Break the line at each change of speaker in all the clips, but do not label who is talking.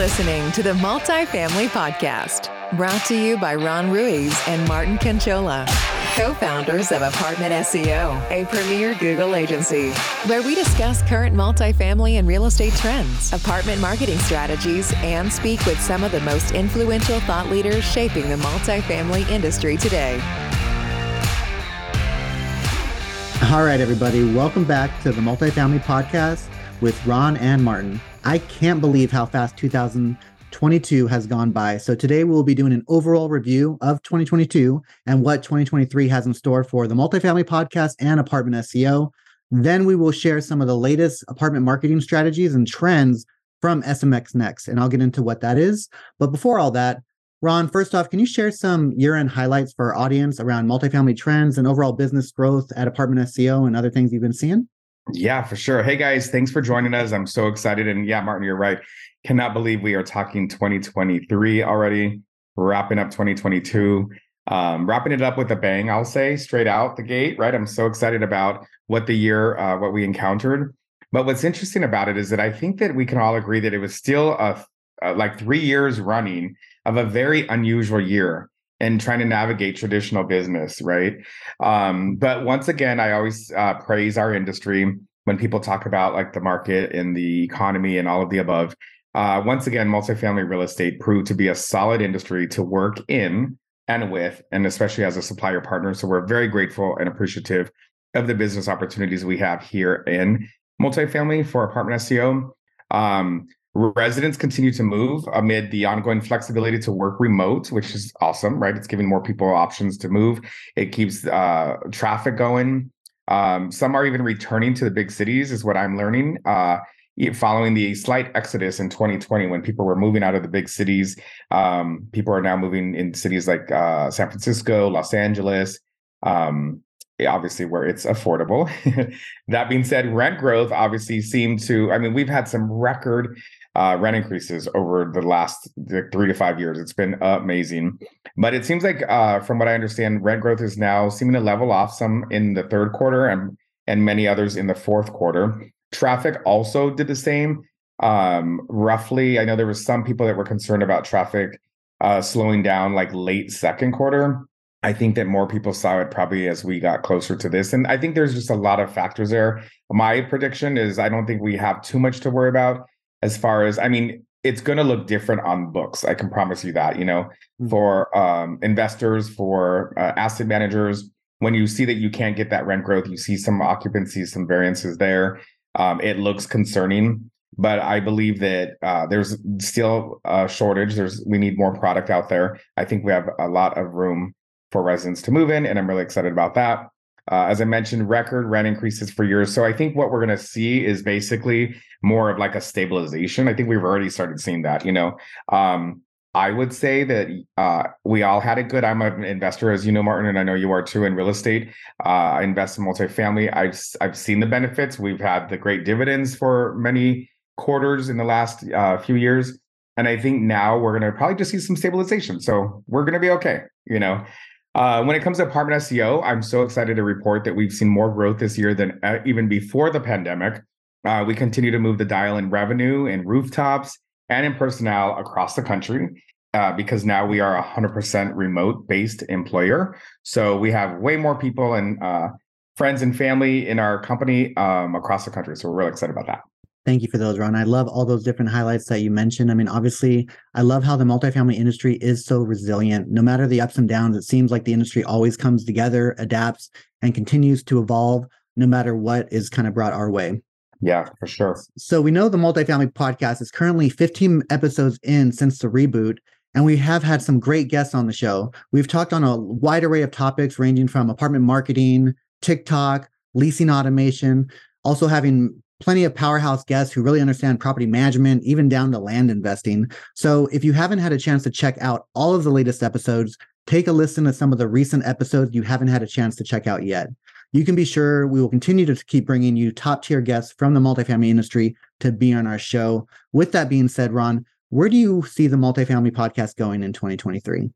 listening to the Multifamily Podcast, brought to you by Ron Ruiz and Martin Conchola, co founders of Apartment SEO, a premier Google agency, where we discuss current multifamily and real estate trends, apartment marketing strategies, and speak with some of the most influential thought leaders shaping the multifamily industry today.
All right, everybody, welcome back to the Multifamily Podcast with Ron and Martin. I can't believe how fast 2022 has gone by. So today we'll be doing an overall review of 2022 and what 2023 has in store for the Multifamily Podcast and Apartment SEO. Then we will share some of the latest apartment marketing strategies and trends from SMX Next, and I'll get into what that is. But before all that, Ron, first off, can you share some year end highlights for our audience around multifamily trends and overall business growth at Apartment SEO and other things you've been seeing?
Yeah, for sure. Hey guys, thanks for joining us. I'm so excited. And yeah, Martin, you're right. Cannot believe we are talking 2023 already, wrapping up 2022. Um, wrapping it up with a bang, I'll say, straight out the gate, right? I'm so excited about what the year, uh, what we encountered. But what's interesting about it is that I think that we can all agree that it was still a, a like three years running of a very unusual year and trying to navigate traditional business, right? Um, but once again, I always uh, praise our industry when people talk about like the market and the economy and all of the above. Uh, once again, multifamily real estate proved to be a solid industry to work in and with, and especially as a supplier partner. So we're very grateful and appreciative of the business opportunities we have here in multifamily for apartment SEO. Um, Residents continue to move amid the ongoing flexibility to work remote, which is awesome, right? It's giving more people options to move. It keeps uh, traffic going. Um, some are even returning to the big cities, is what I'm learning. Uh, following the slight exodus in 2020 when people were moving out of the big cities, um, people are now moving in cities like uh, San Francisco, Los Angeles, um, obviously where it's affordable. that being said, rent growth obviously seemed to, I mean, we've had some record uh, rent increases over the last three to five years. It's been amazing. But it seems like, uh, from what I understand, rent growth is now seeming to level off some in the third quarter and, and many others in the fourth quarter. Traffic also did the same. Um, roughly, I know there was some people that were concerned about traffic uh, slowing down like late second quarter. I think that more people saw it probably as we got closer to this. And I think there's just a lot of factors there. My prediction is I don't think we have too much to worry about as far as I mean, it's going to look different on books. I can promise you that. You know, mm-hmm. for um, investors, for uh, asset managers, when you see that you can't get that rent growth, you see some occupancies, some variances there. Um, it looks concerning, but I believe that uh, there's still a shortage. There's we need more product out there. I think we have a lot of room for residents to move in, and I'm really excited about that. Uh, as I mentioned, record rent increases for years. So I think what we're going to see is basically more of like a stabilization. I think we've already started seeing that. You know, um, I would say that uh, we all had it good. I'm an investor, as you know, Martin, and I know you are too in real estate. Uh, I invest in multifamily. I've I've seen the benefits. We've had the great dividends for many quarters in the last uh, few years, and I think now we're going to probably just see some stabilization. So we're going to be okay. You know, uh, when it comes to apartment SEO, I'm so excited to report that we've seen more growth this year than uh, even before the pandemic. Uh, we continue to move the dial in revenue in rooftops and in personnel across the country uh, because now we are a 100% remote based employer. So we have way more people and uh, friends and family in our company um, across the country. So we're really excited about that.
Thank you for those, Ron. I love all those different highlights that you mentioned. I mean, obviously, I love how the multifamily industry is so resilient. No matter the ups and downs, it seems like the industry always comes together, adapts, and continues to evolve no matter what is kind of brought our way.
Yeah, for sure.
So we know the multifamily podcast is currently 15 episodes in since the reboot, and we have had some great guests on the show. We've talked on a wide array of topics ranging from apartment marketing, TikTok, leasing automation, also having plenty of powerhouse guests who really understand property management, even down to land investing. So if you haven't had a chance to check out all of the latest episodes, take a listen to some of the recent episodes you haven't had a chance to check out yet. You can be sure we will continue to keep bringing you top tier guests from the multifamily industry to be on our show. With that being said, Ron, where do you see the multifamily podcast going in 2023?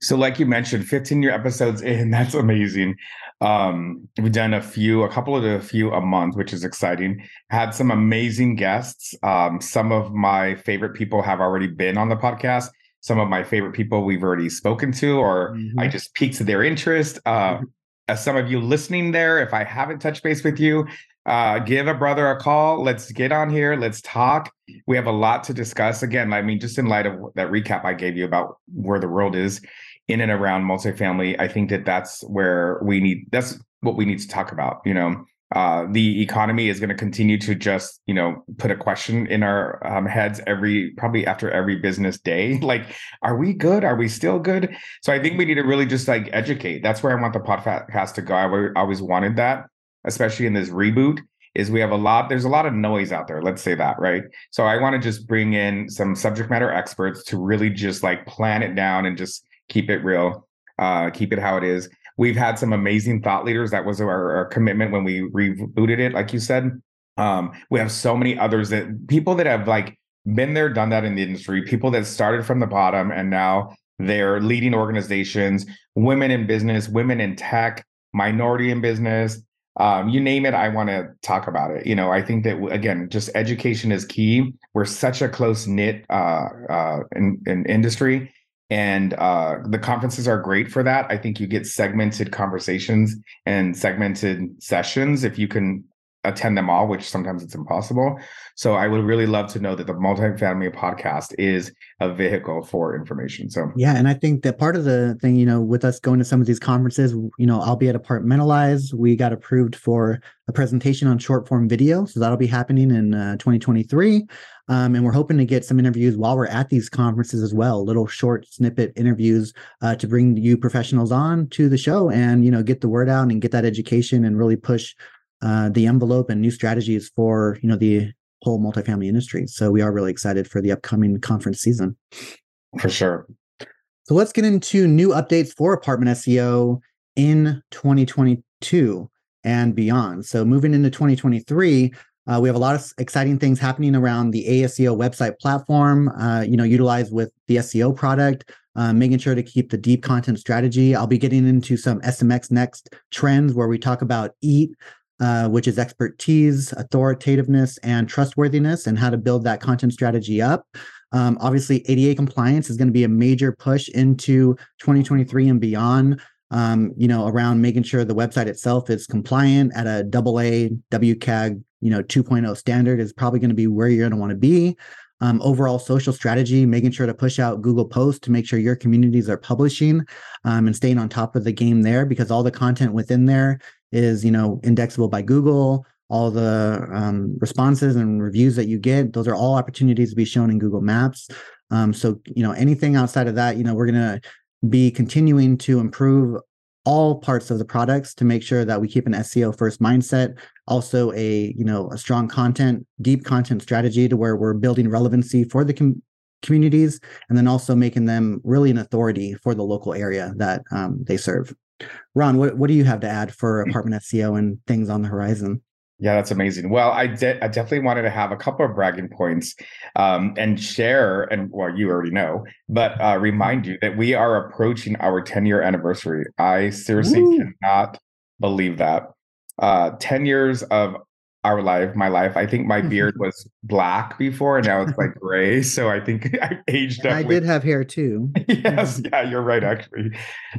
So, like you mentioned, 15 year episodes in, that's amazing. Um, we've done a few, a couple of a few a month, which is exciting. Had some amazing guests. Um, some of my favorite people have already been on the podcast. Some of my favorite people we've already spoken to, or mm-hmm. I just piqued their interest. Uh, mm-hmm. As some of you listening there, if I haven't touched base with you, uh, give a brother a call. Let's get on here. Let's talk. We have a lot to discuss. Again, I mean, just in light of that recap I gave you about where the world is in and around multifamily, I think that that's where we need. That's what we need to talk about. You know, uh, the economy is going to continue to just you know put a question in our um, heads every probably after every business day like are we good are we still good so i think we need to really just like educate that's where i want the podcast to go i always wanted that especially in this reboot, is we have a lot, there's a lot of noise out there. Let's say that, right? So I want to just bring in some subject matter experts to really just like plan it down and just keep it real, uh, keep it how it is. We've had some amazing thought leaders. That was our, our commitment when we rebooted it, like you said. Um, we have so many others that people that have like been there, done that in the industry, people that started from the bottom and now they're leading organizations, women in business, women in tech, minority in business, um, you name it, I want to talk about it. You know, I think that again, just education is key. We're such a close knit uh, uh, in, in industry, and uh, the conferences are great for that. I think you get segmented conversations and segmented sessions if you can attend them all, which sometimes it's impossible. So I would really love to know that the multifamily podcast is a vehicle for information. So
yeah, and I think that part of the thing, you know, with us going to some of these conferences, you know, albeit Apartmentalize, we got approved for a presentation on short form video. So that'll be happening in uh, 2023. Um, and we're hoping to get some interviews while we're at these conferences as well, little short snippet interviews uh, to bring you professionals on to the show and, you know, get the word out and get that education and really push uh, the envelope and new strategies for you know the whole multifamily industry. So we are really excited for the upcoming conference season.
For sure.
So let's get into new updates for apartment SEO in 2022 and beyond. So moving into 2023, uh, we have a lot of exciting things happening around the ASEO website platform. Uh, you know, utilized with the SEO product, uh, making sure to keep the deep content strategy. I'll be getting into some SMX next trends where we talk about EAT, uh, which is expertise, authoritativeness, and trustworthiness, and how to build that content strategy up. Um, obviously, ADA compliance is going to be a major push into 2023 and beyond. Um, you know, around making sure the website itself is compliant at a double A WCAG, you know, 2.0 standard is probably going to be where you're going to want to be. Um, overall social strategy, making sure to push out Google Posts to make sure your communities are publishing um, and staying on top of the game there because all the content within there is you know indexable by Google. All the um, responses and reviews that you get, those are all opportunities to be shown in Google Maps. Um, so you know anything outside of that, you know we're gonna be continuing to improve all parts of the products to make sure that we keep an SEO first mindset. Also, a you know a strong content, deep content strategy to where we're building relevancy for the com- communities, and then also making them really an authority for the local area that um, they serve. Ron, what, what do you have to add for mm. apartment SEO and things on the horizon?
Yeah, that's amazing. Well, I, de- I definitely wanted to have a couple of bragging points um, and share, and well, you already know, but uh, remind you that we are approaching our 10 year anniversary. I seriously cannot believe that. Uh, 10 years of our life, my life. I think my beard was black before, and now it's like gray. So I think I aged.
up. I did have hair too.
yes, yeah, you're right, actually.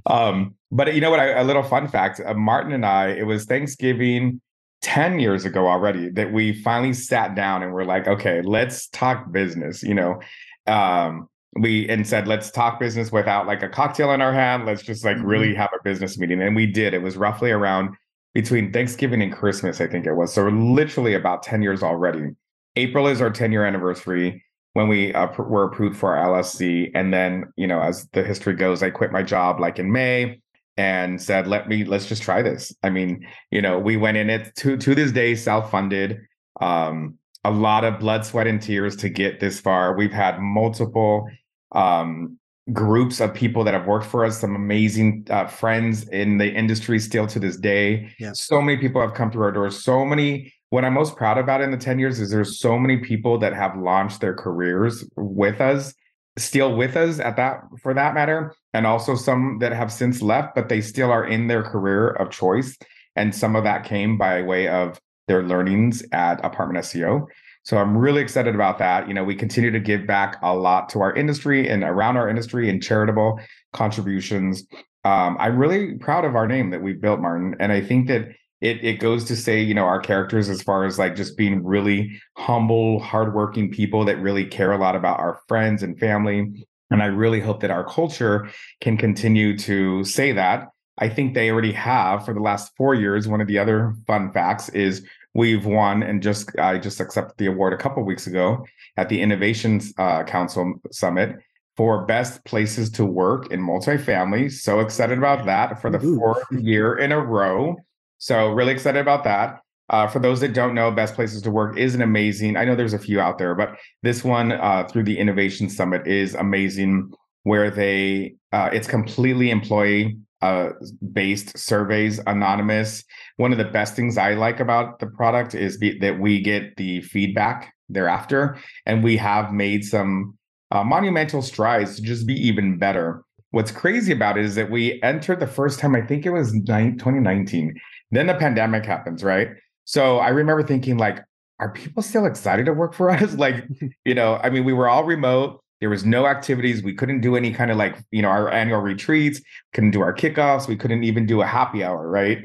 Um, but you know what? I, a little fun fact: uh, Martin and I. It was Thanksgiving. 10 years ago already that we finally sat down and we're like okay let's talk business you know um we and said let's talk business without like a cocktail in our hand let's just like mm-hmm. really have a business meeting and we did it was roughly around between Thanksgiving and Christmas, I think it was. So literally about 10 years already. April is our 10 year anniversary when we uh, were approved for our LLC. And then, you know, as the history goes, I quit my job like in May and said, let me, let's just try this. I mean, you know, we went in it to, to this day, self funded, um, a lot of blood, sweat, and tears to get this far. We've had multiple um, groups of people that have worked for us, some amazing uh, friends in the industry still to this day. Yeah. So many people have come through our doors. So many. What I'm most proud about in the 10 years is there's so many people that have launched their careers with us, still with us at that for that matter. and also some that have since left, but they still are in their career of choice. And some of that came by way of their learnings at Apartment SEO. So I'm really excited about that. You know, we continue to give back a lot to our industry and around our industry and charitable contributions. Um, I'm really proud of our name that we built, Martin. And I think that it it goes to say, you know, our characters as far as like just being really humble, hardworking people that really care a lot about our friends and family and I really hope that our culture can continue to say that. I think they already have for the last four years. One of the other fun facts is we've won and just I just accepted the award a couple weeks ago at the Innovations uh, Council Summit for best places to work in multifamily. So excited about that for the fourth year in a row. So really excited about that. Uh, for those that don't know, Best Places to Work is an amazing. I know there's a few out there, but this one uh, through the Innovation Summit is amazing. Where they, uh, it's completely employee uh, based surveys, anonymous. One of the best things I like about the product is that we get the feedback thereafter, and we have made some uh, monumental strides to just be even better. What's crazy about it is that we entered the first time. I think it was 2019. Then the pandemic happens, right? So I remember thinking, like, are people still excited to work for us? like, you know, I mean, we were all remote. There was no activities. We couldn't do any kind of like, you know, our annual retreats, couldn't do our kickoffs. We couldn't even do a happy hour, right?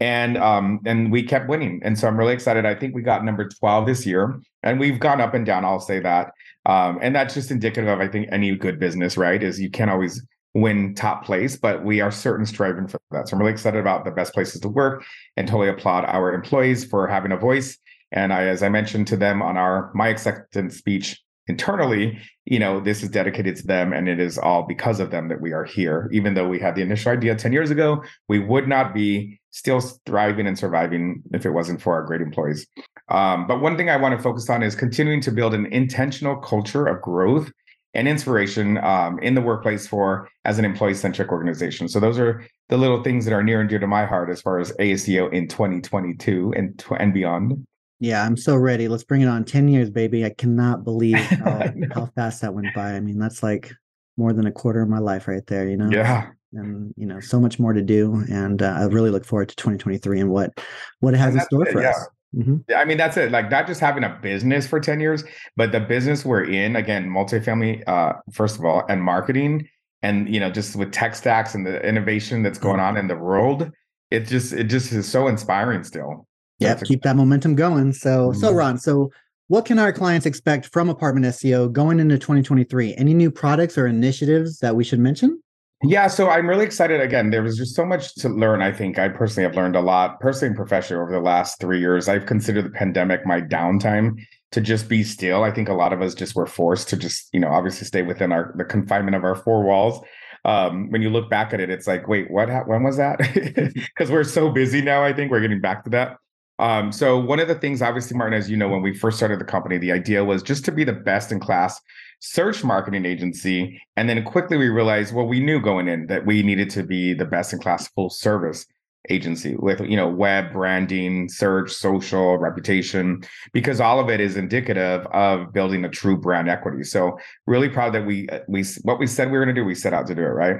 And um, and we kept winning. And so I'm really excited. I think we got number 12 this year. And we've gone up and down, I'll say that. Um, and that's just indicative of, I think, any good business, right? Is you can't always win top place, but we are certain striving for that. So I'm really excited about the best places to work and totally applaud our employees for having a voice. And I, as I mentioned to them on our my acceptance speech internally, you know, this is dedicated to them and it is all because of them that we are here. Even though we had the initial idea 10 years ago, we would not be still thriving and surviving if it wasn't for our great employees. Um, but one thing I want to focus on is continuing to build an intentional culture of growth and inspiration um, in the workplace for as an employee centric organization. So those are the little things that are near and dear to my heart as far as ASEO in 2022 and and beyond.
Yeah, I'm so ready. Let's bring it on. 10 years, baby. I cannot believe how, how fast that went by. I mean, that's like more than a quarter of my life right there, you know?
Yeah.
And you know, so much more to do. And uh, I really look forward to 2023 and what what it has in store it, for yeah. us.
Mm-hmm. Yeah, I mean that's it. Like not just having a business for 10 years, but the business we're in, again, multifamily, uh, first of all, and marketing, and you know, just with tech stacks and the innovation that's going on in the world, it just it just is so inspiring still.
Yeah, keep that momentum going. So mm-hmm. so Ron, so what can our clients expect from Apartment SEO going into 2023? Any new products or initiatives that we should mention?
Yeah, so I'm really excited. Again, there was just so much to learn. I think I personally have learned a lot, personally and professionally, over the last three years. I've considered the pandemic my downtime to just be still. I think a lot of us just were forced to just, you know, obviously stay within our the confinement of our four walls. Um, when you look back at it, it's like, wait, what? When was that? Because we're so busy now. I think we're getting back to that. Um, so one of the things, obviously, Martin, as you know, when we first started the company, the idea was just to be the best in class search marketing agency. And then quickly we realized, well, we knew going in that we needed to be the best in class full service agency with you know web branding search social reputation because all of it is indicative of building a true brand equity. So really proud that we we what we said we were going to do we set out to do it right?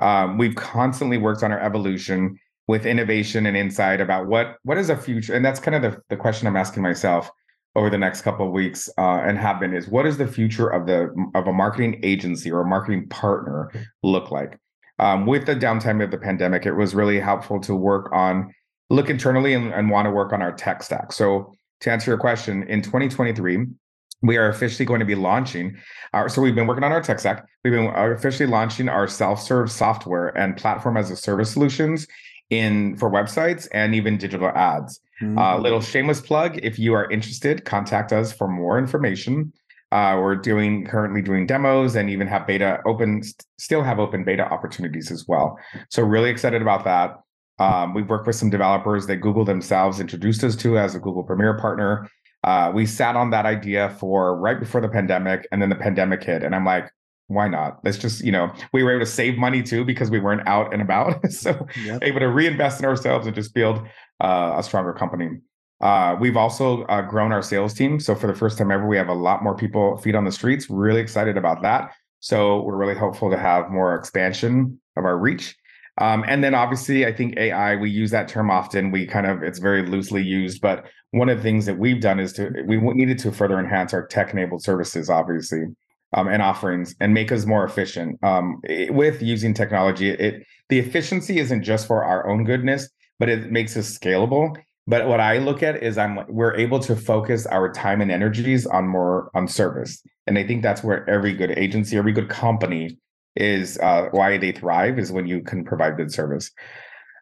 Um, we've constantly worked on our evolution with innovation and insight about what what is a future and that's kind of the, the question i'm asking myself over the next couple of weeks uh, and have been is what is the future of the of a marketing agency or a marketing partner look like? Um, with the downtime of the pandemic it was really helpful to work on look internally and, and want to work on our tech stack. So to answer your question in 2023 we are officially going to be launching our so we've been working on our tech stack. We've been officially launching our self-serve software and platform as a service solutions in for websites and even digital ads. A mm-hmm. uh, little shameless plug: if you are interested, contact us for more information. Uh, we're doing currently doing demos and even have beta open, still have open beta opportunities as well. So really excited about that. Um, we've worked with some developers that Google themselves introduced us to as a Google Premier partner. Uh, we sat on that idea for right before the pandemic, and then the pandemic hit, and I'm like, why not? Let's just, you know, we were able to save money too because we weren't out and about. so yep. able to reinvest in ourselves and just build uh, a stronger company. Uh, we've also uh, grown our sales team. So for the first time ever, we have a lot more people feet on the streets. Really excited about that. So we're really hopeful to have more expansion of our reach. Um, and then obviously, I think AI, we use that term often. We kind of, it's very loosely used, but one of the things that we've done is to, we needed to further enhance our tech enabled services, obviously, um, and offerings and make us more efficient. Um, it, with using technology, it, the efficiency isn't just for our own goodness, but it makes us scalable. But what I look at is I'm we're able to focus our time and energies on more on service. And I think that's where every good agency, every good company is uh, why they thrive is when you can provide good service.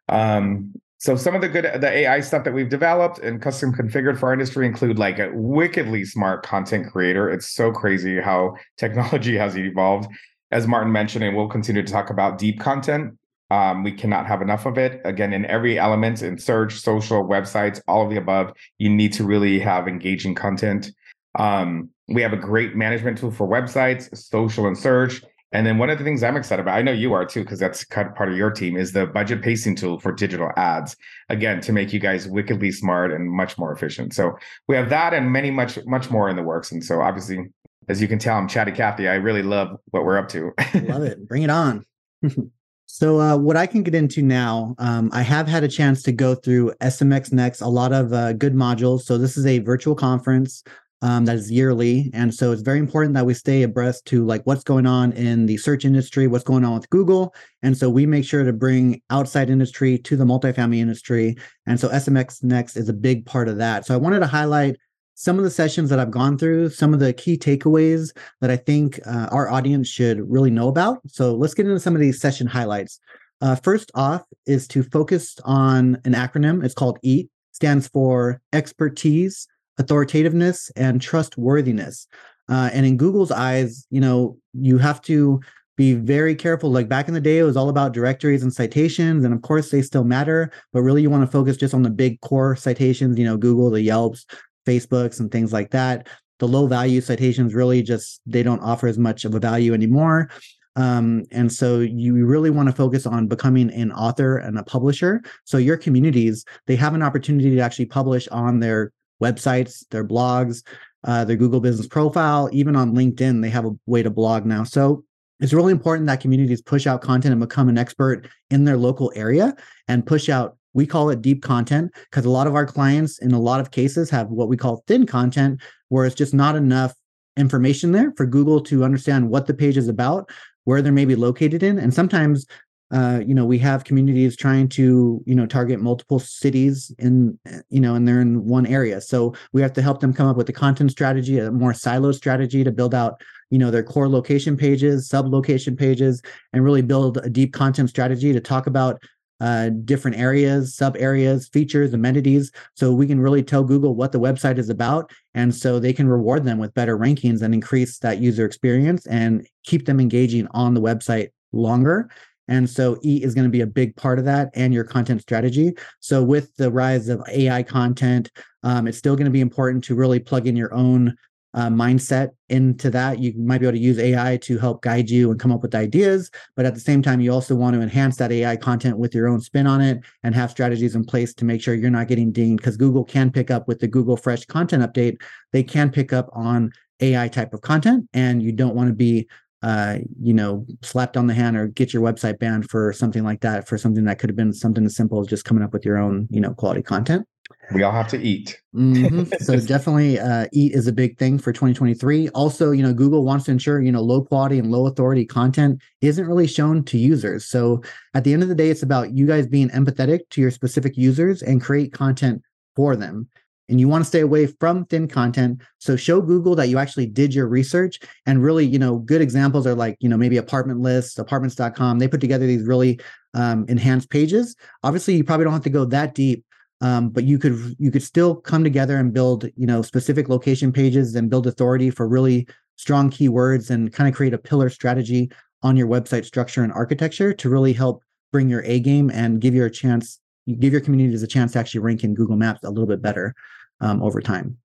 Um, so some of the good the AI stuff that we've developed and custom configured for our industry include like a wickedly smart content creator. It's so crazy how technology has evolved. As Martin mentioned, and we'll continue to talk about deep content. Um, we cannot have enough of it. Again, in every element in search, social, websites, all of the above, you need to really have engaging content. Um, we have a great management tool for websites, social, and search. And then one of the things I'm excited about, I know you are too, because that's kind of part of your team, is the budget pacing tool for digital ads. Again, to make you guys wickedly smart and much more efficient. So we have that and many much much more in the works. And so obviously, as you can tell, I'm chatty Cathy. I really love what we're up to.
love it. Bring it on. so uh, what I can get into now, um, I have had a chance to go through SMX Next, a lot of uh, good modules. So this is a virtual conference um, that is yearly. And so it's very important that we stay abreast to like what's going on in the search industry, what's going on with Google. And so we make sure to bring outside industry to the multifamily industry. And so SMX Next is a big part of that. So I wanted to highlight some of the sessions that I've gone through, some of the key takeaways that I think uh, our audience should really know about. So let's get into some of these session highlights. Uh, first off is to focus on an acronym. It's called EAT, stands for expertise, authoritativeness and trustworthiness. Uh, and in Google's eyes, you know, you have to be very careful. Like back in the day, it was all about directories and citations, and of course they still matter. But really, you want to focus just on the big core citations. You know, Google, the Yelps, Facebooks, and things like that. The low value citations really just they don't offer as much of a value anymore. Um, and so you really want to focus on becoming an author and a publisher. So your communities, they have an opportunity to actually publish on their websites, their blogs, uh, their Google business profile, even on LinkedIn, they have a way to blog now. So it's really important that communities push out content and become an expert in their local area and push out we call it deep content because a lot of our clients in a lot of cases have what we call thin content where it's just not enough information there for google to understand what the page is about where they're maybe located in and sometimes uh, you know, we have communities trying to, you know, target multiple cities in, you know, and they're in one area. So we have to help them come up with a content strategy, a more silo strategy to build out, you know, their core location pages, sub location pages, and really build a deep content strategy to talk about uh, different areas, sub areas, features, amenities. So we can really tell Google what the website is about. And so they can reward them with better rankings and increase that user experience and keep them engaging on the website longer and so E is going to be a big part of that and your content strategy. So with the rise of AI content, um, it's still going to be important to really plug in your own uh, mindset into that. You might be able to use AI to help guide you and come up with ideas, but at the same time, you also want to enhance that AI content with your own spin on it and have strategies in place to make sure you're not getting dinged because Google can pick up with the Google Fresh content update. They can pick up on AI type of content, and you don't want to be uh, you know, slapped on the hand or get your website banned for something like that, for something that could have been something as simple as just coming up with your own, you know, quality content.
We all have to eat.
mm-hmm. So definitely, uh, eat is a big thing for 2023. Also, you know, Google wants to ensure you know low quality and low authority content isn't really shown to users. So at the end of the day, it's about you guys being empathetic to your specific users and create content for them and you want to stay away from thin content. So show google that you actually did your research and really you know good examples are like you know maybe apartment lists apartments.com they put together these really um, enhanced pages. Obviously you probably don't have to go that deep um, but you could you could still come together and build you know specific location pages and build authority for really strong keywords and kind of create a pillar strategy on your website structure and architecture to really help bring your a game and give you a chance give your communities a chance to actually rank in google maps a little bit better um, over time.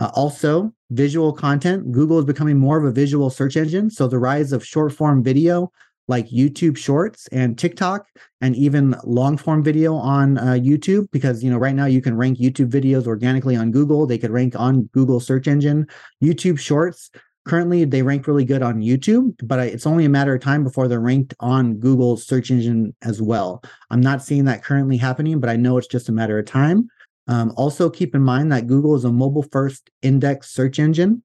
Uh, also, visual content. Google is becoming more of a visual search engine. So the rise of short form video like YouTube Shorts and TikTok, and even long form video on uh, YouTube, because you know right now you can rank YouTube videos organically on Google. They could rank on Google search engine. YouTube Shorts currently they rank really good on YouTube, but it's only a matter of time before they're ranked on Google's search engine as well. I'm not seeing that currently happening, but I know it's just a matter of time. Um, also, keep in mind that Google is a mobile first index search engine.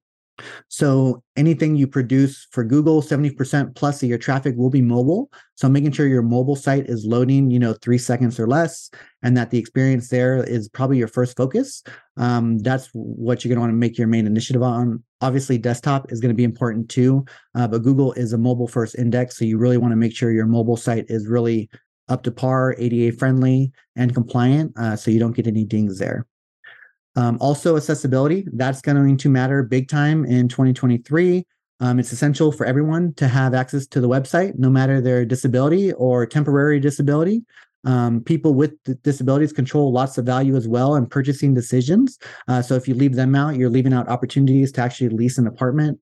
So anything you produce for Google, 70% plus of your traffic will be mobile. So making sure your mobile site is loading, you know, three seconds or less, and that the experience there is probably your first focus. Um, that's what you're going to want to make your main initiative on. Obviously, desktop is going to be important too, uh, but Google is a mobile first index. So you really want to make sure your mobile site is really up to par, ADA friendly, and compliant, uh, so you don't get any dings there. Um, also, accessibility, that's going to matter big time in 2023. Um, it's essential for everyone to have access to the website, no matter their disability or temporary disability. Um, people with disabilities control lots of value as well in purchasing decisions. Uh, so if you leave them out, you're leaving out opportunities to actually lease an apartment.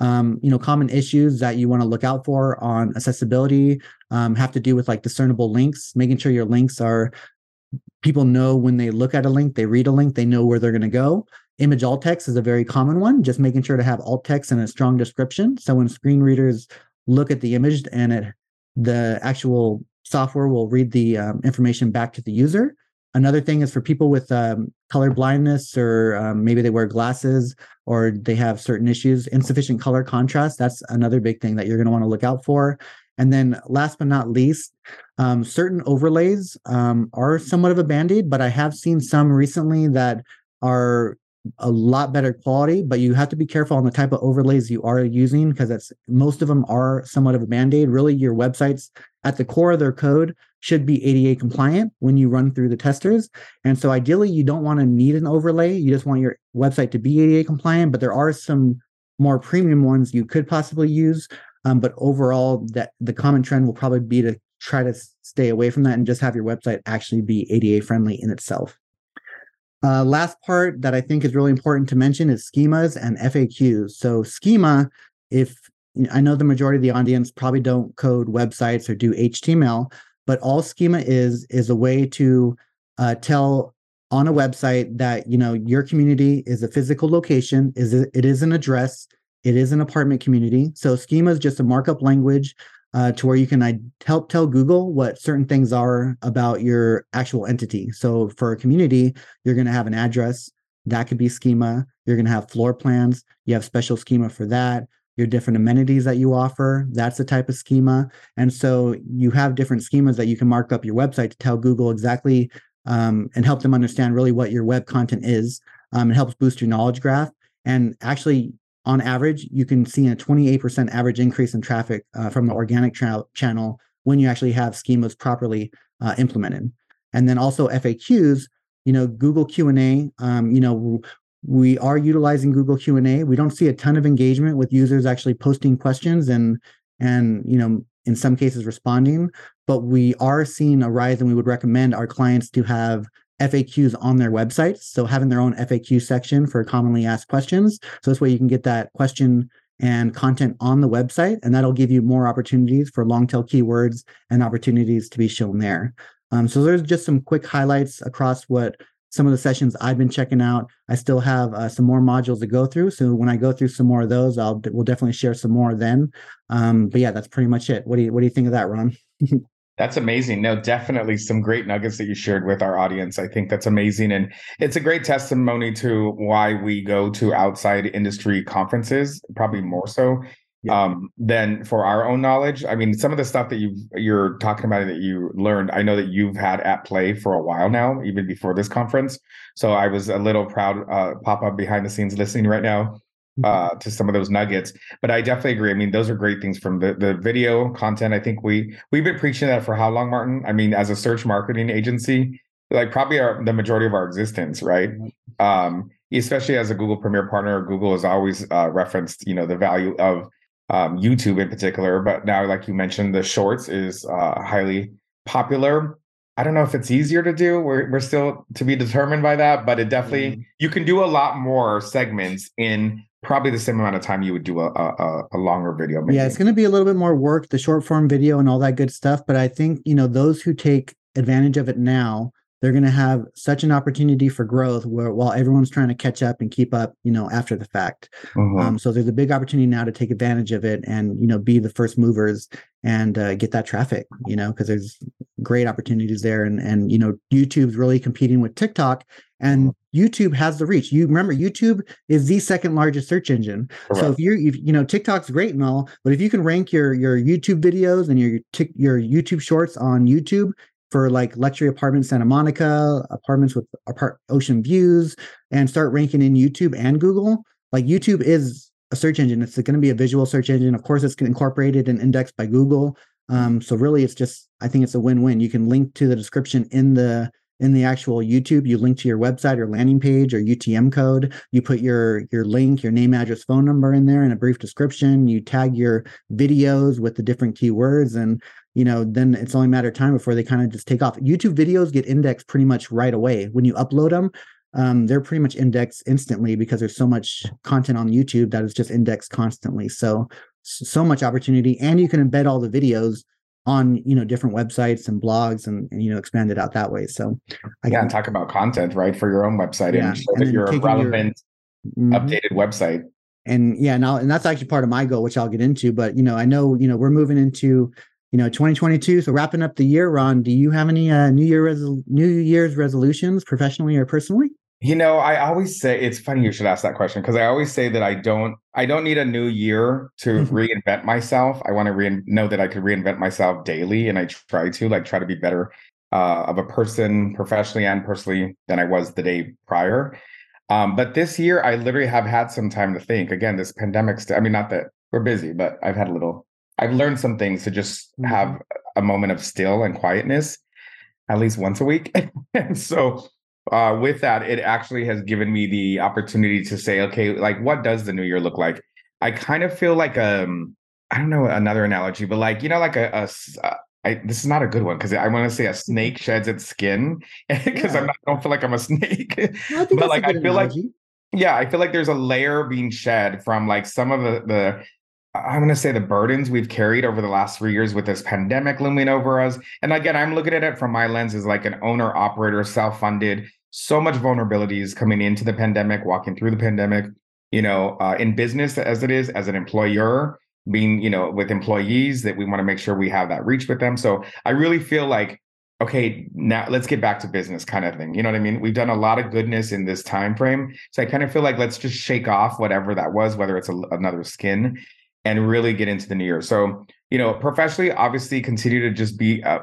Um, you know, common issues that you want to look out for on accessibility um, have to do with like discernible links, making sure your links are people know when they look at a link, they read a link, they know where they're going to go. Image alt text is a very common one, just making sure to have alt text and a strong description. So when screen readers look at the image and it, the actual software will read the um, information back to the user. Another thing is for people with um, color blindness, or um, maybe they wear glasses, or they have certain issues, insufficient color contrast. That's another big thing that you're going to want to look out for. And then last but not least, um, certain overlays um, are somewhat of a band-aid, but I have seen some recently that are a lot better quality, but you have to be careful on the type of overlays you are using because that's most of them are somewhat of a band-aid. Really, your websites at the core of their code should be ADA compliant when you run through the testers. And so ideally you don't want to need an overlay. You just want your website to be ADA compliant, but there are some more premium ones you could possibly use um, but overall, that the common trend will probably be to try to stay away from that and just have your website actually be ADA friendly in itself. Uh, last part that I think is really important to mention is schemas and FAQs. So schema, if I know the majority of the audience probably don't code websites or do HTML, but all schema is is a way to uh, tell on a website that you know your community is a physical location, is it is an address, it is an apartment community. So schema is just a markup language uh, to where you can uh, help tell Google what certain things are about your actual entity. So for a community, you're going to have an address. That could be schema. You're going to have floor plans. You have special schema for that. Your different amenities that you offer, that's the type of schema. And so you have different schemas that you can mark up your website to tell Google exactly um, and help them understand really what your web content is. Um, it helps boost your knowledge graph. And actually, on average, you can see a 28% average increase in traffic uh, from the organic tra- channel when you actually have schemas properly uh, implemented. And then also FAQs, you know, Google Q&A, um, you know, we are utilizing Google Q&A. We don't see a ton of engagement with users actually posting questions and and you know in some cases responding, but we are seeing a rise and we would recommend our clients to have FAQs on their websites. So having their own FAQ section for commonly asked questions. So this way you can get that question and content on the website, and that'll give you more opportunities for long tail keywords and opportunities to be shown there. Um, so there's just some quick highlights across what some of the sessions I've been checking out. I still have uh, some more modules to go through. So when I go through some more of those, I'll we'll definitely share some more then. Um, but yeah, that's pretty much it. What do you what do you think of that, Ron?
That's amazing. No, definitely some great nuggets that you shared with our audience. I think that's amazing. And it's a great testimony to why we go to outside industry conferences, probably more so yeah. um, than for our own knowledge. I mean, some of the stuff that you you're talking about that you learned, I know that you've had at play for a while now, even before this conference. So I was a little proud, uh, pop up behind the scenes listening right now Mm-hmm. uh, to some of those nuggets. But I definitely agree. I mean, those are great things from the the video content. I think we we've been preaching that for how long, Martin? I mean, as a search marketing agency, like probably our, the majority of our existence, right? Um, especially as a Google Premier partner, Google has always uh, referenced, you know, the value of um, YouTube in particular. But now, like you mentioned, the Shorts is uh, highly popular. I don't know if it's easier to do. We're we're still to be determined by that, but it definitely mm. you can do a lot more segments in probably the same amount of time you would do a a, a longer video.
Maybe. Yeah, it's going to be a little bit more work, the short form video and all that good stuff. But I think you know those who take advantage of it now, they're going to have such an opportunity for growth where, while everyone's trying to catch up and keep up, you know, after the fact.
Mhm.
Um, so there's a big opportunity now to take advantage of it and you know be the first movers and uh, get that traffic. You know, because there's great opportunities there, and and you know YouTube's really competing with TikTok, and YouTube has the reach. You remember YouTube is the second largest search engine. So if you're, if, you know, TikTok's great and all, but if you can rank your your YouTube videos and your your YouTube shorts on YouTube for like luxury apartments Santa Monica, apartments with apart ocean views, and start ranking in YouTube and Google, like YouTube is a search engine. It's going to be a visual search engine. Of course, it's incorporated and indexed by Google. Um, so really, it's just I think it's a win-win. You can link to the description in the in the actual YouTube. You link to your website or landing page or UTM code. You put your your link, your name, address, phone number in there, and a brief description. You tag your videos with the different keywords, and you know then it's only a matter of time before they kind of just take off. YouTube videos get indexed pretty much right away when you upload them. Um, they're pretty much indexed instantly because there's so much content on YouTube that is just indexed constantly. So so much opportunity, and you can embed all the videos on you know different websites and blogs and, and you know expand it out that way. So I
yeah,
can
and talk about content, right, for your own website
Yeah,
and show
and
that you're a
taking your-
relevant,
Mhm.
updated website.
and yeah now and that's actually part of my goal which i'll get into but you know i know you know we're moving into you know 2022 so wrapping up the year ron do you have any uh new year resol- new year's resolutions professionally or personally
You know, I always say it's funny you should ask that question because I always say that I don't I don't need a new year to
Mhm.
reinvent myself. I want to re- know that I could reinvent myself daily and I try to like try to be better uh, of a person professionally and personally than I was the day prior. Um, but this year I literally have had some time to think. Again, this pandemic st- I mean not that we're busy, but I've had a little I've learned some things to just
Mhm.
have a moment of still and quietness at least once a week. and so uh, with that, it actually has given me the opportunity to say, okay, like what does the new year look like? I kind of feel like um, I don't know another analogy, but like you know, like a, a s- uh, this is not a good one because I want to say a snake sheds its skin because
Yeah.
I'm not, I don't feel like I'm a snake.
I
But, like,
a
I feel like- yeah, I feel like there's a layer being shed from like some of the the I'm going to say the burdens we've carried over the last three years with this pandemic looming over us. And again, I'm looking at it from my lens as like an owner operator, self funded. So much vulnerabilities coming into the pandemic, walking through the pandemic. You know, uh, in business as it is, as an employer, being you know with employees that we want to make sure we have that reach with them. So I really feel like okay now let's get back to business kind of thing you know what i mean we've done a lot of goodness in this time frame so i kind of feel like let's just shake off whatever that was whether it's a, another skin and really get into the new year so you know professionally obviously continue to just be a,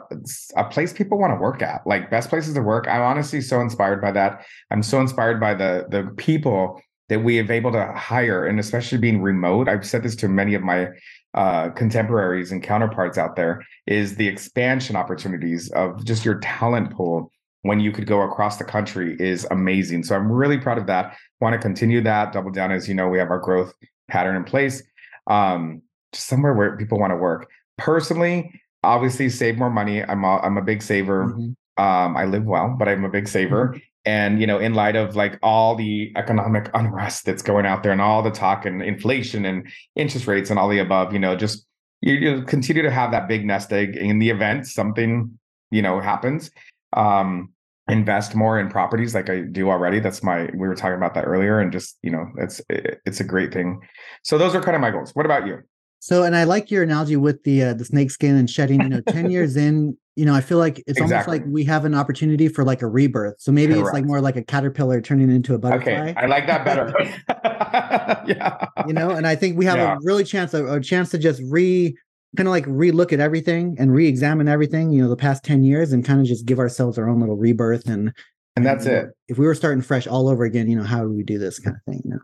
a place people want to work at like best places to work i'm honestly so inspired by that i'm so inspired by the the people that we have able to hire and especially being remote i've said this to many of my uh, contemporaries and counterparts out there is the expansion opportunities of just your talent pool when you could go across the country is amazing. So I'm really proud of that. Want to continue that, double down as you know, we have our growth pattern in place. Um, just somewhere where people want to work. Personally, obviously save more money. I'm a, I'm a big saver.
Mhm.
Um, I live well, but I'm a big saver. And you know, in light of like all the economic unrest that's going out there and all the talk and inflation and interest rates and all the above, you know, just you, you continue to have that big nest egg in the event something you know happens. Um, invest more in properties like I do already. That's my we were talking about that earlier, and just you know, it's it, it's a great thing. So those are kind of my goals. What about you?
So, and I like your analogy with the uh, the snake skin and shedding. You know, ten years in, you know, I feel like it's almost like we have an opportunity for like a rebirth. So maybe it's like more like a caterpillar turning into a butterfly.
Okay, I like that better. yeah,
you know, and I think we have
Yeah.
a really chance a, a chance to just re kind of like re-look at everything and re-examine everything. You know, the past ten years and kind of just give ourselves our own little rebirth and.
and that's it.
If we were starting fresh all over again, you know, how do we do this kind of thing? You know.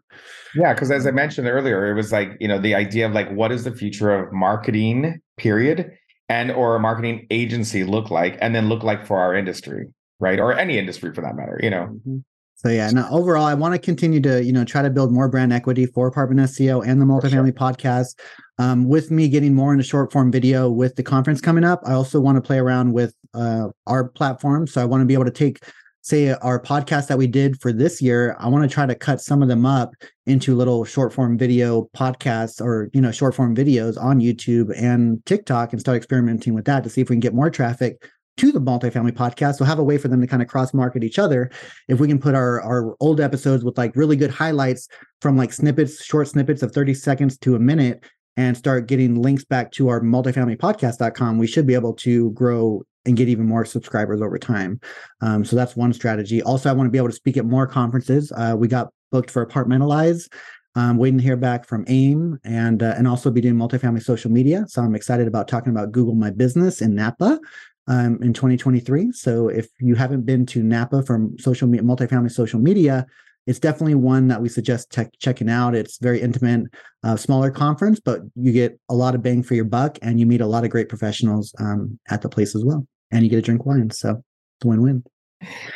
Yeah, because as I mentioned earlier, it was like, you know, the idea of like what is the future of marketing, period, and or a marketing agency look like, and then look like for our industry, right? Or any industry for that matter, you know.
Mhm. So yeah, now overall, I want to continue to you know try to build more brand equity for Apartment SEO and the
For sure.
multifamily podcast. Um, with me getting more into short form video with the conference coming up, I also want to play around with uh, our platform. So I want to be able to take, say, our podcast that we did for this year. I want to try to cut some of them up into little short form video podcasts or you know short form videos on YouTube and TikTok and start experimenting with that to see if we can get more traffic to the multifamily podcast. We'll have a way for them to kind of cross market each other. If we can put our, our old episodes with like really good highlights from like snippets, short snippets of 30 seconds to a minute, and start getting links back to our multifamilypodcast.com, we should be able to grow and get even more subscribers over time. Um, so that's one strategy. Also, I want to be able to speak at more conferences. Uh, we got booked for Apartmentalize. Um, waiting to hear back from AIM and uh, and also be doing multifamily social media. So I'm excited about talking about Google My Business in Napa um, in 2023. So if you haven't been to Napa from social media, multifamily social media, it's definitely one that we suggest te- checking out. It's very intimate, uh, smaller conference, but you get a lot of bang for your buck, and you meet a lot of great professionals um, at the place as well, and you get to drink wine. So it's a win-win.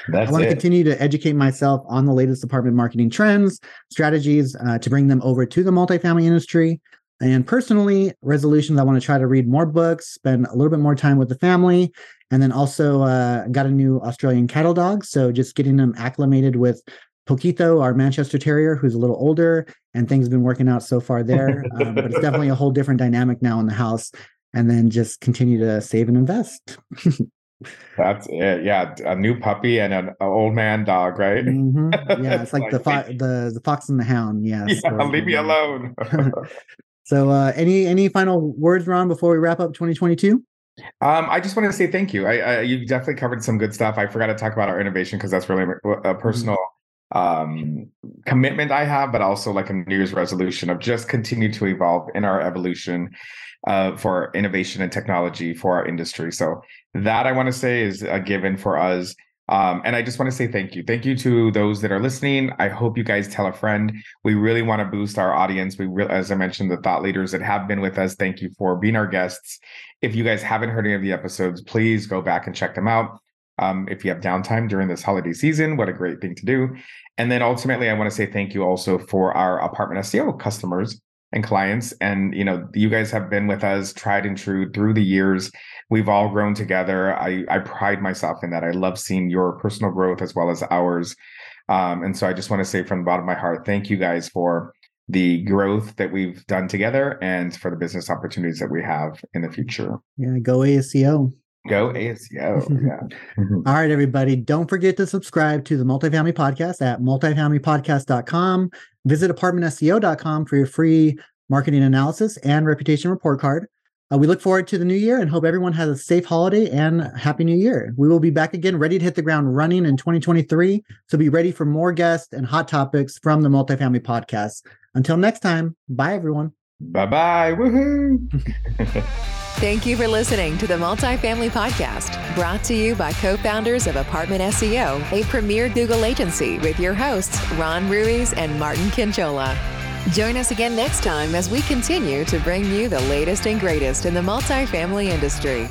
That's I want to continue to educate myself on the latest apartment marketing trends, strategies uh, to bring them over to the multifamily industry. And personally, resolutions, I want to try to read more books, spend a little bit more time with the family, and then also uh, got a new Australian cattle dog. So just getting them acclimated with Poquito, our Manchester Terrier, who's a little older, and things have been working out so far there. Um, but it's definitely a whole different dynamic now in the house. And then just continue to save and invest.
That's it. Yeah, a new puppy and an, old man dog, right?
Mm-hmm. Yeah, it's like, like the fo- the the fox and the hound. Yes.
Yeah, leave me alone.
So, uh, any any final words, Ron, before we wrap up 2022?
Um, I just want to say thank you. I, I, you definitely covered some good stuff. I forgot to talk about our innovation because that's really a mm-hmm. personal um commitment I have, but also like a New Year's resolution of just continue to evolve in our evolution uh, for innovation and technology for our industry. So that I want to say is a given for us. Um, and I just want to say thank you. Thank you to those that are listening. I hope you guys tell a friend. We really want to boost our audience. We as I mentioned, the thought leaders that have been with us, thank you for being our guests. If you guys haven't heard any of the episodes, please go back and check them out. Um, if you have downtime during this holiday season, what a great thing to do. And then ultimately, I want to say thank you also for our apartment SEO customers and clients. And you know, you guys have been with us, tried and true through the years. We've all grown together. I I pride myself in that. I love seeing your personal growth as well as ours. Um, and so I just want to say from the bottom of my heart, thank you guys for the growth that we've done together and for the business opportunities that we have in the future.
Yeah, go ASEO.
Go ASEO. Yeah.
All right, everybody. Don't forget to subscribe to the Multifamily Podcast at multifamilypodcast.com. Visit apartmentseo.com for your free marketing analysis and reputation report card. Uh, we look forward to the new year and hope everyone has a safe holiday and happy new year. We will be back again ready to hit the ground running in 2023. So be ready for more guests and hot topics from the Multifamily Podcast. Until next time, bye everyone.
Bye bye. Woohoo.
Thank you for listening to the Multifamily Podcast, brought to you by co founders of Apartment SEO, a premier Google agency, with your hosts, Ron Ruiz and Martin Kinchola. Join us again next time as we continue to bring you the latest and greatest in the multifamily industry.